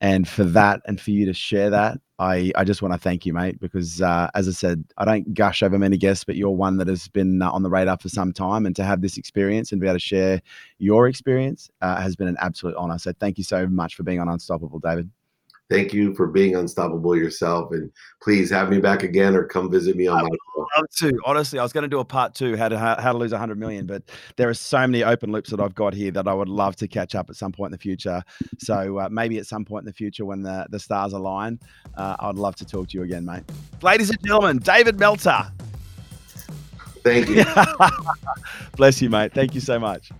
S1: And for that, and for you to share that, I, I just want to thank you, mate, because uh, as I said, I don't gush over many guests, but you're one that has been uh, on the radar for some time. And to have this experience and be able to share your experience uh, has been an absolute honor. So thank you so much for being on Unstoppable, David.
S2: Thank you for being unstoppable yourself, and please have me back again or come visit me on I my.
S1: Would love to. Honestly, I was going to do a part two, how to how, to lose 100 million, but there are so many open loops that I've got here that I would love to catch up at some point in the future. So uh, maybe at some point in the future, when the the stars align, uh, I'd love to talk to you again, mate. Ladies and gentlemen, David Meltzer.
S2: Thank you.
S1: Bless you, mate. Thank you so much.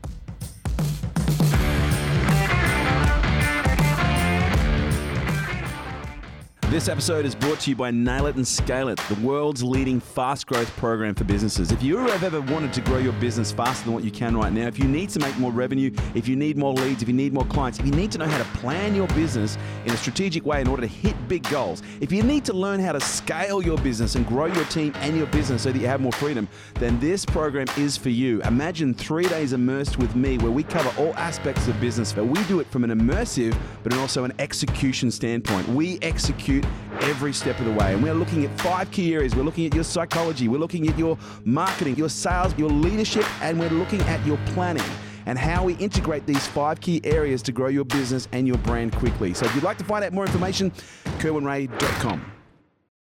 S1: This episode is brought to you by Nail It and Scale It, the world's leading fast growth program for businesses. If you have ever wanted to grow your business faster than what you can right now, if you need to make more revenue, if you need more leads, if you need more clients, if you need to know how to plan your business in a strategic way in order to hit big goals, if you need to learn how to scale your business and grow your team and your business so that you have more freedom, then this program is for you. Imagine three days immersed with me where we cover all aspects of business, but we do it from an immersive but also an execution standpoint. We execute every step of the way. And we're looking at five key areas. We're looking at your psychology, we're looking at your marketing, your sales, your leadership, and we're looking at your planning and how we integrate these five key areas to grow your business and your brand quickly. So if you'd like to find out more information, kerwinrae.com.